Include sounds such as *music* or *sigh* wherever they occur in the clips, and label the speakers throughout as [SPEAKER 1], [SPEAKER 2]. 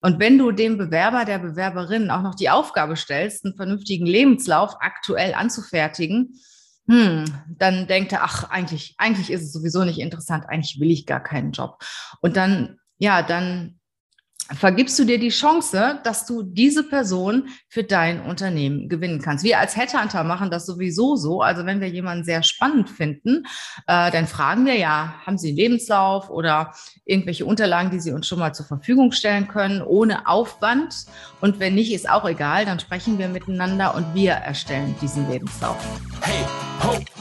[SPEAKER 1] Und wenn du dem Bewerber, der Bewerberin auch noch die Aufgabe stellst, einen vernünftigen Lebenslauf aktuell anzufertigen, hm, dann denkt er, ach, eigentlich, eigentlich ist es sowieso nicht interessant, eigentlich will ich gar keinen Job. Und dann, ja, dann vergibst du dir die Chance, dass du diese Person für dein Unternehmen gewinnen kannst. Wir als Headhunter machen das sowieso so. Also wenn wir jemanden sehr spannend finden, äh, dann fragen wir ja, haben Sie einen Lebenslauf oder irgendwelche Unterlagen, die Sie uns schon mal zur Verfügung stellen können, ohne Aufwand. Und wenn nicht, ist auch egal, dann sprechen wir miteinander und wir erstellen diesen Lebenslauf.
[SPEAKER 2] Hey, ho,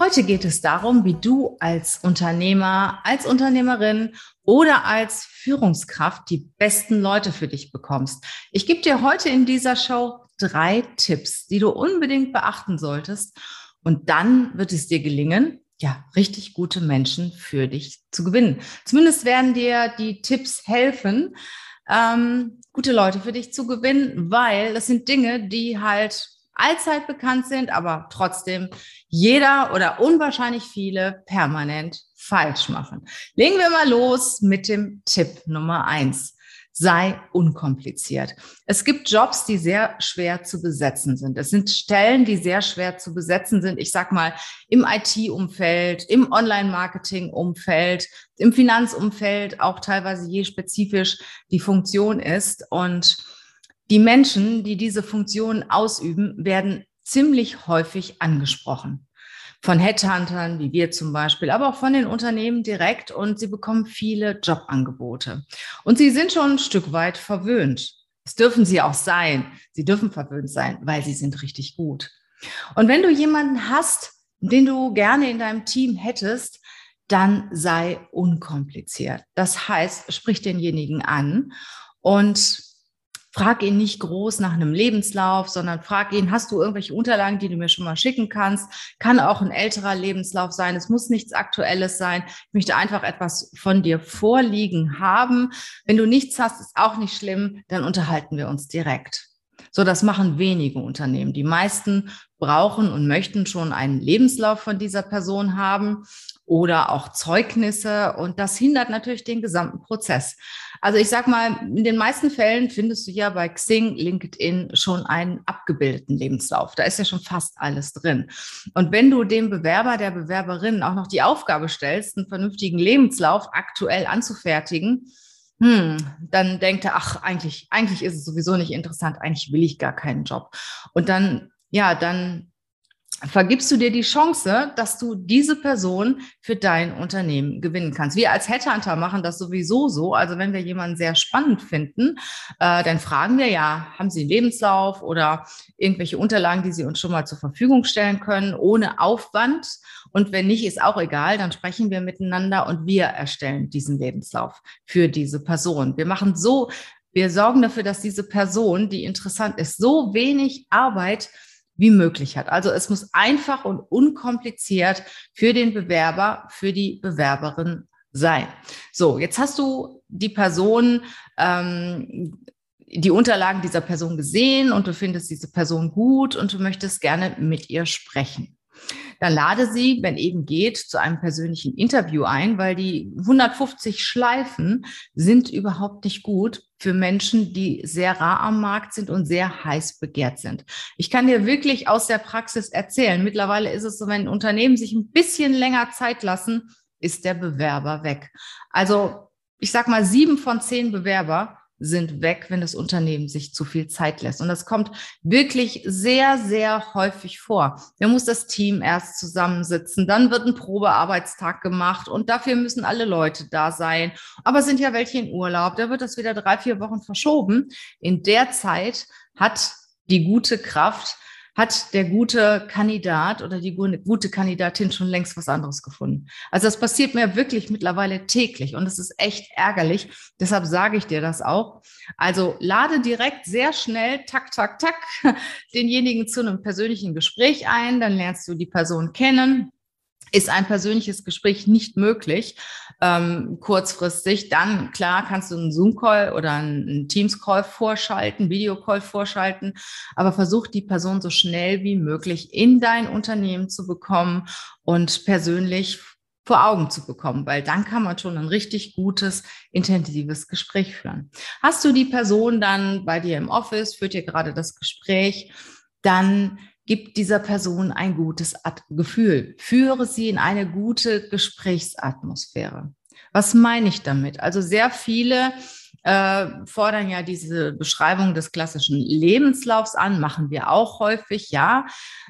[SPEAKER 1] Heute geht es darum, wie du als Unternehmer, als Unternehmerin oder als Führungskraft die besten Leute für dich bekommst. Ich gebe dir heute in dieser Show drei Tipps, die du unbedingt beachten solltest. Und dann wird es dir gelingen, ja, richtig gute Menschen für dich zu gewinnen. Zumindest werden dir die Tipps helfen, ähm, gute Leute für dich zu gewinnen, weil das sind Dinge, die halt allzeit bekannt sind, aber trotzdem jeder oder unwahrscheinlich viele permanent falsch machen. Legen wir mal los mit dem Tipp Nummer eins. Sei unkompliziert. Es gibt Jobs, die sehr schwer zu besetzen sind. Es sind Stellen, die sehr schwer zu besetzen sind. Ich sag mal im IT-Umfeld, im Online-Marketing-Umfeld, im Finanzumfeld, auch teilweise je spezifisch die Funktion ist. Und die Menschen, die diese Funktion ausüben, werden ziemlich häufig angesprochen. Von Headhuntern, wie wir zum Beispiel, aber auch von den Unternehmen direkt und sie bekommen viele Jobangebote. Und sie sind schon ein Stück weit verwöhnt. Das dürfen sie auch sein. Sie dürfen verwöhnt sein, weil sie sind richtig gut. Und wenn du jemanden hast, den du gerne in deinem Team hättest, dann sei unkompliziert. Das heißt, sprich denjenigen an und frag ihn nicht groß nach einem Lebenslauf, sondern frag ihn, hast du irgendwelche Unterlagen, die du mir schon mal schicken kannst? Kann auch ein älterer Lebenslauf sein. Es muss nichts Aktuelles sein. Ich möchte einfach etwas von dir vorliegen haben. Wenn du nichts hast, ist auch nicht schlimm. Dann unterhalten wir uns direkt. So, das machen wenige Unternehmen. Die meisten brauchen und möchten schon einen Lebenslauf von dieser Person haben oder auch Zeugnisse. Und das hindert natürlich den gesamten Prozess. Also ich sag mal, in den meisten Fällen findest du ja bei Xing, LinkedIn schon einen abgebildeten Lebenslauf. Da ist ja schon fast alles drin. Und wenn du dem Bewerber, der Bewerberin auch noch die Aufgabe stellst, einen vernünftigen Lebenslauf aktuell anzufertigen, hm, dann denkt er, ach, eigentlich, eigentlich ist es sowieso nicht interessant, eigentlich will ich gar keinen Job. Und dann, ja, dann vergibst du dir die Chance, dass du diese Person für dein Unternehmen gewinnen kannst. Wir als Headhunter machen das sowieso so. Also wenn wir jemanden sehr spannend finden, äh, dann fragen wir ja, haben Sie einen Lebenslauf oder irgendwelche Unterlagen, die Sie uns schon mal zur Verfügung stellen können, ohne Aufwand. Und wenn nicht, ist auch egal, dann sprechen wir miteinander und wir erstellen diesen Lebenslauf für diese Person. Wir machen so, wir sorgen dafür, dass diese Person, die interessant ist, so wenig Arbeit wie möglich hat. Also es muss einfach und unkompliziert für den Bewerber, für die Bewerberin sein. So, jetzt hast du die Person, ähm, die Unterlagen dieser Person gesehen und du findest diese Person gut und du möchtest gerne mit ihr sprechen dann lade sie, wenn eben geht, zu einem persönlichen Interview ein, weil die 150 Schleifen sind überhaupt nicht gut für Menschen, die sehr rar am Markt sind und sehr heiß begehrt sind. Ich kann dir wirklich aus der Praxis erzählen. Mittlerweile ist es so, wenn Unternehmen sich ein bisschen länger Zeit lassen, ist der Bewerber weg. Also ich sag mal, sieben von zehn Bewerber sind weg, wenn das Unternehmen sich zu viel Zeit lässt. Und das kommt wirklich sehr, sehr häufig vor. Da muss das Team erst zusammensitzen, dann wird ein Probearbeitstag gemacht und dafür müssen alle Leute da sein. Aber sind ja welche in Urlaub, da wird das wieder drei, vier Wochen verschoben. In der Zeit hat die gute Kraft hat der gute Kandidat oder die gute Kandidatin schon längst was anderes gefunden. Also das passiert mir wirklich mittlerweile täglich und es ist echt ärgerlich. Deshalb sage ich dir das auch. Also lade direkt sehr schnell, tak, tak, tak, *laughs* denjenigen zu einem persönlichen Gespräch ein. Dann lernst du die Person kennen ist ein persönliches Gespräch nicht möglich, ähm, kurzfristig, dann klar kannst du einen Zoom-Call oder einen Teams-Call vorschalten, Video-Call vorschalten, aber versuch die Person so schnell wie möglich in dein Unternehmen zu bekommen und persönlich vor Augen zu bekommen, weil dann kann man schon ein richtig gutes, intensives Gespräch führen. Hast du die Person dann bei dir im Office, führt ihr gerade das Gespräch, dann Gib dieser Person ein gutes Gefühl. Führe sie in eine gute Gesprächsatmosphäre. Was meine ich damit? Also sehr viele äh, fordern ja diese Beschreibung des klassischen Lebenslaufs an, machen wir auch häufig, ja,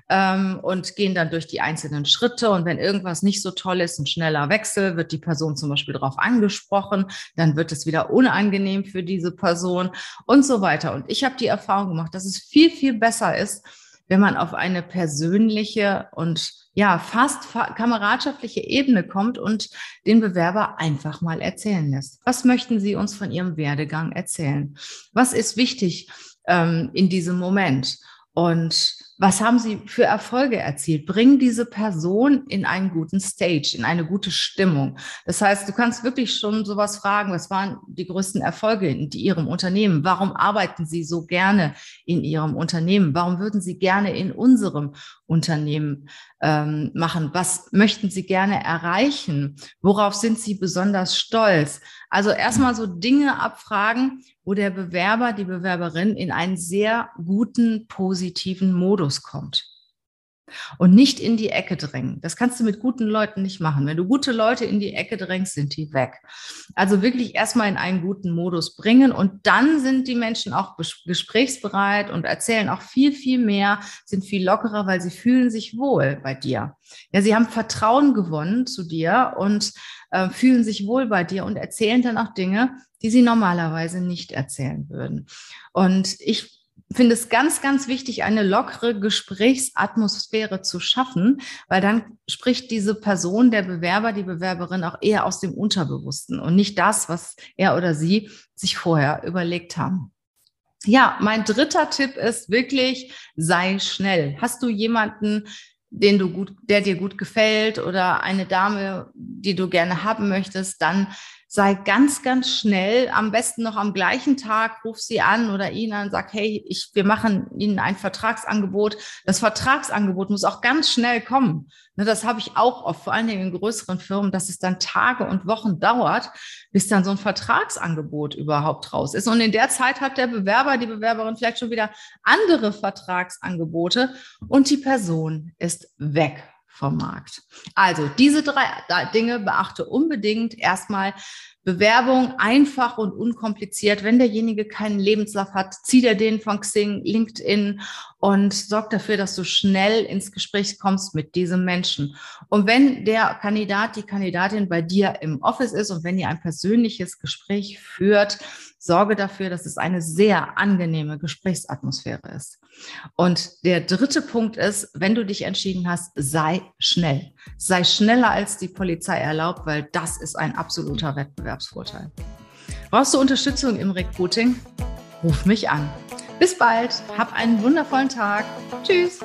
[SPEAKER 1] ähm, und gehen dann durch die einzelnen Schritte. Und wenn irgendwas nicht so toll ist, ein schneller Wechsel, wird die Person zum Beispiel darauf angesprochen, dann wird es wieder unangenehm für diese Person und so weiter. Und ich habe die Erfahrung gemacht, dass es viel, viel besser ist, wenn man auf eine persönliche und ja, fast kameradschaftliche Ebene kommt und den Bewerber einfach mal erzählen lässt. Was möchten Sie uns von Ihrem Werdegang erzählen? Was ist wichtig ähm, in diesem Moment? Und was haben Sie für Erfolge erzielt? Bring diese Person in einen guten Stage, in eine gute Stimmung. Das heißt, du kannst wirklich schon sowas fragen, was waren die größten Erfolge in Ihrem Unternehmen? Warum arbeiten Sie so gerne in Ihrem Unternehmen? Warum würden Sie gerne in unserem Unternehmen ähm, machen? Was möchten Sie gerne erreichen? Worauf sind Sie besonders stolz? Also erstmal so Dinge abfragen, wo der Bewerber, die Bewerberin in einen sehr guten, positiven Modus kommt und nicht in die Ecke drängen. Das kannst du mit guten Leuten nicht machen. Wenn du gute Leute in die Ecke drängst, sind die weg. Also wirklich erstmal in einen guten Modus bringen und dann sind die Menschen auch gesprächsbereit und erzählen auch viel, viel mehr, sind viel lockerer, weil sie fühlen sich wohl bei dir. Ja, sie haben Vertrauen gewonnen zu dir und äh, fühlen sich wohl bei dir und erzählen dann auch Dinge, die sie normalerweise nicht erzählen würden. Und ich finde es ganz, ganz wichtig, eine lockere Gesprächsatmosphäre zu schaffen, weil dann spricht diese Person, der Bewerber, die Bewerberin auch eher aus dem Unterbewussten und nicht das, was er oder sie sich vorher überlegt haben. Ja, mein dritter Tipp ist wirklich, sei schnell. Hast du jemanden, den du gut, der dir gut gefällt oder eine Dame, die du gerne haben möchtest, dann sei ganz, ganz schnell, am besten noch am gleichen Tag, ruf sie an oder ihn an, sag, hey, ich, wir machen Ihnen ein Vertragsangebot. Das Vertragsangebot muss auch ganz schnell kommen. Ne, das habe ich auch oft, vor allen Dingen in größeren Firmen, dass es dann Tage und Wochen dauert, bis dann so ein Vertragsangebot überhaupt raus ist. Und in der Zeit hat der Bewerber, die Bewerberin vielleicht schon wieder andere Vertragsangebote und die Person ist weg vom Markt. Also diese drei Dinge beachte unbedingt. Erstmal Bewerbung einfach und unkompliziert. Wenn derjenige keinen Lebenslauf hat, zieht er den von Xing, LinkedIn und sorgt dafür, dass du schnell ins Gespräch kommst mit diesem Menschen. Und wenn der Kandidat, die Kandidatin bei dir im Office ist und wenn ihr ein persönliches Gespräch führt, sorge dafür, dass es eine sehr angenehme Gesprächsatmosphäre ist. Und der dritte Punkt ist, wenn du dich entschieden hast, sei schnell. Sei schneller als die Polizei erlaubt, weil das ist ein absoluter Wettbewerbsvorteil. Brauchst du Unterstützung im Recruiting? Ruf mich an. Bis bald. Hab einen wundervollen Tag. Tschüss.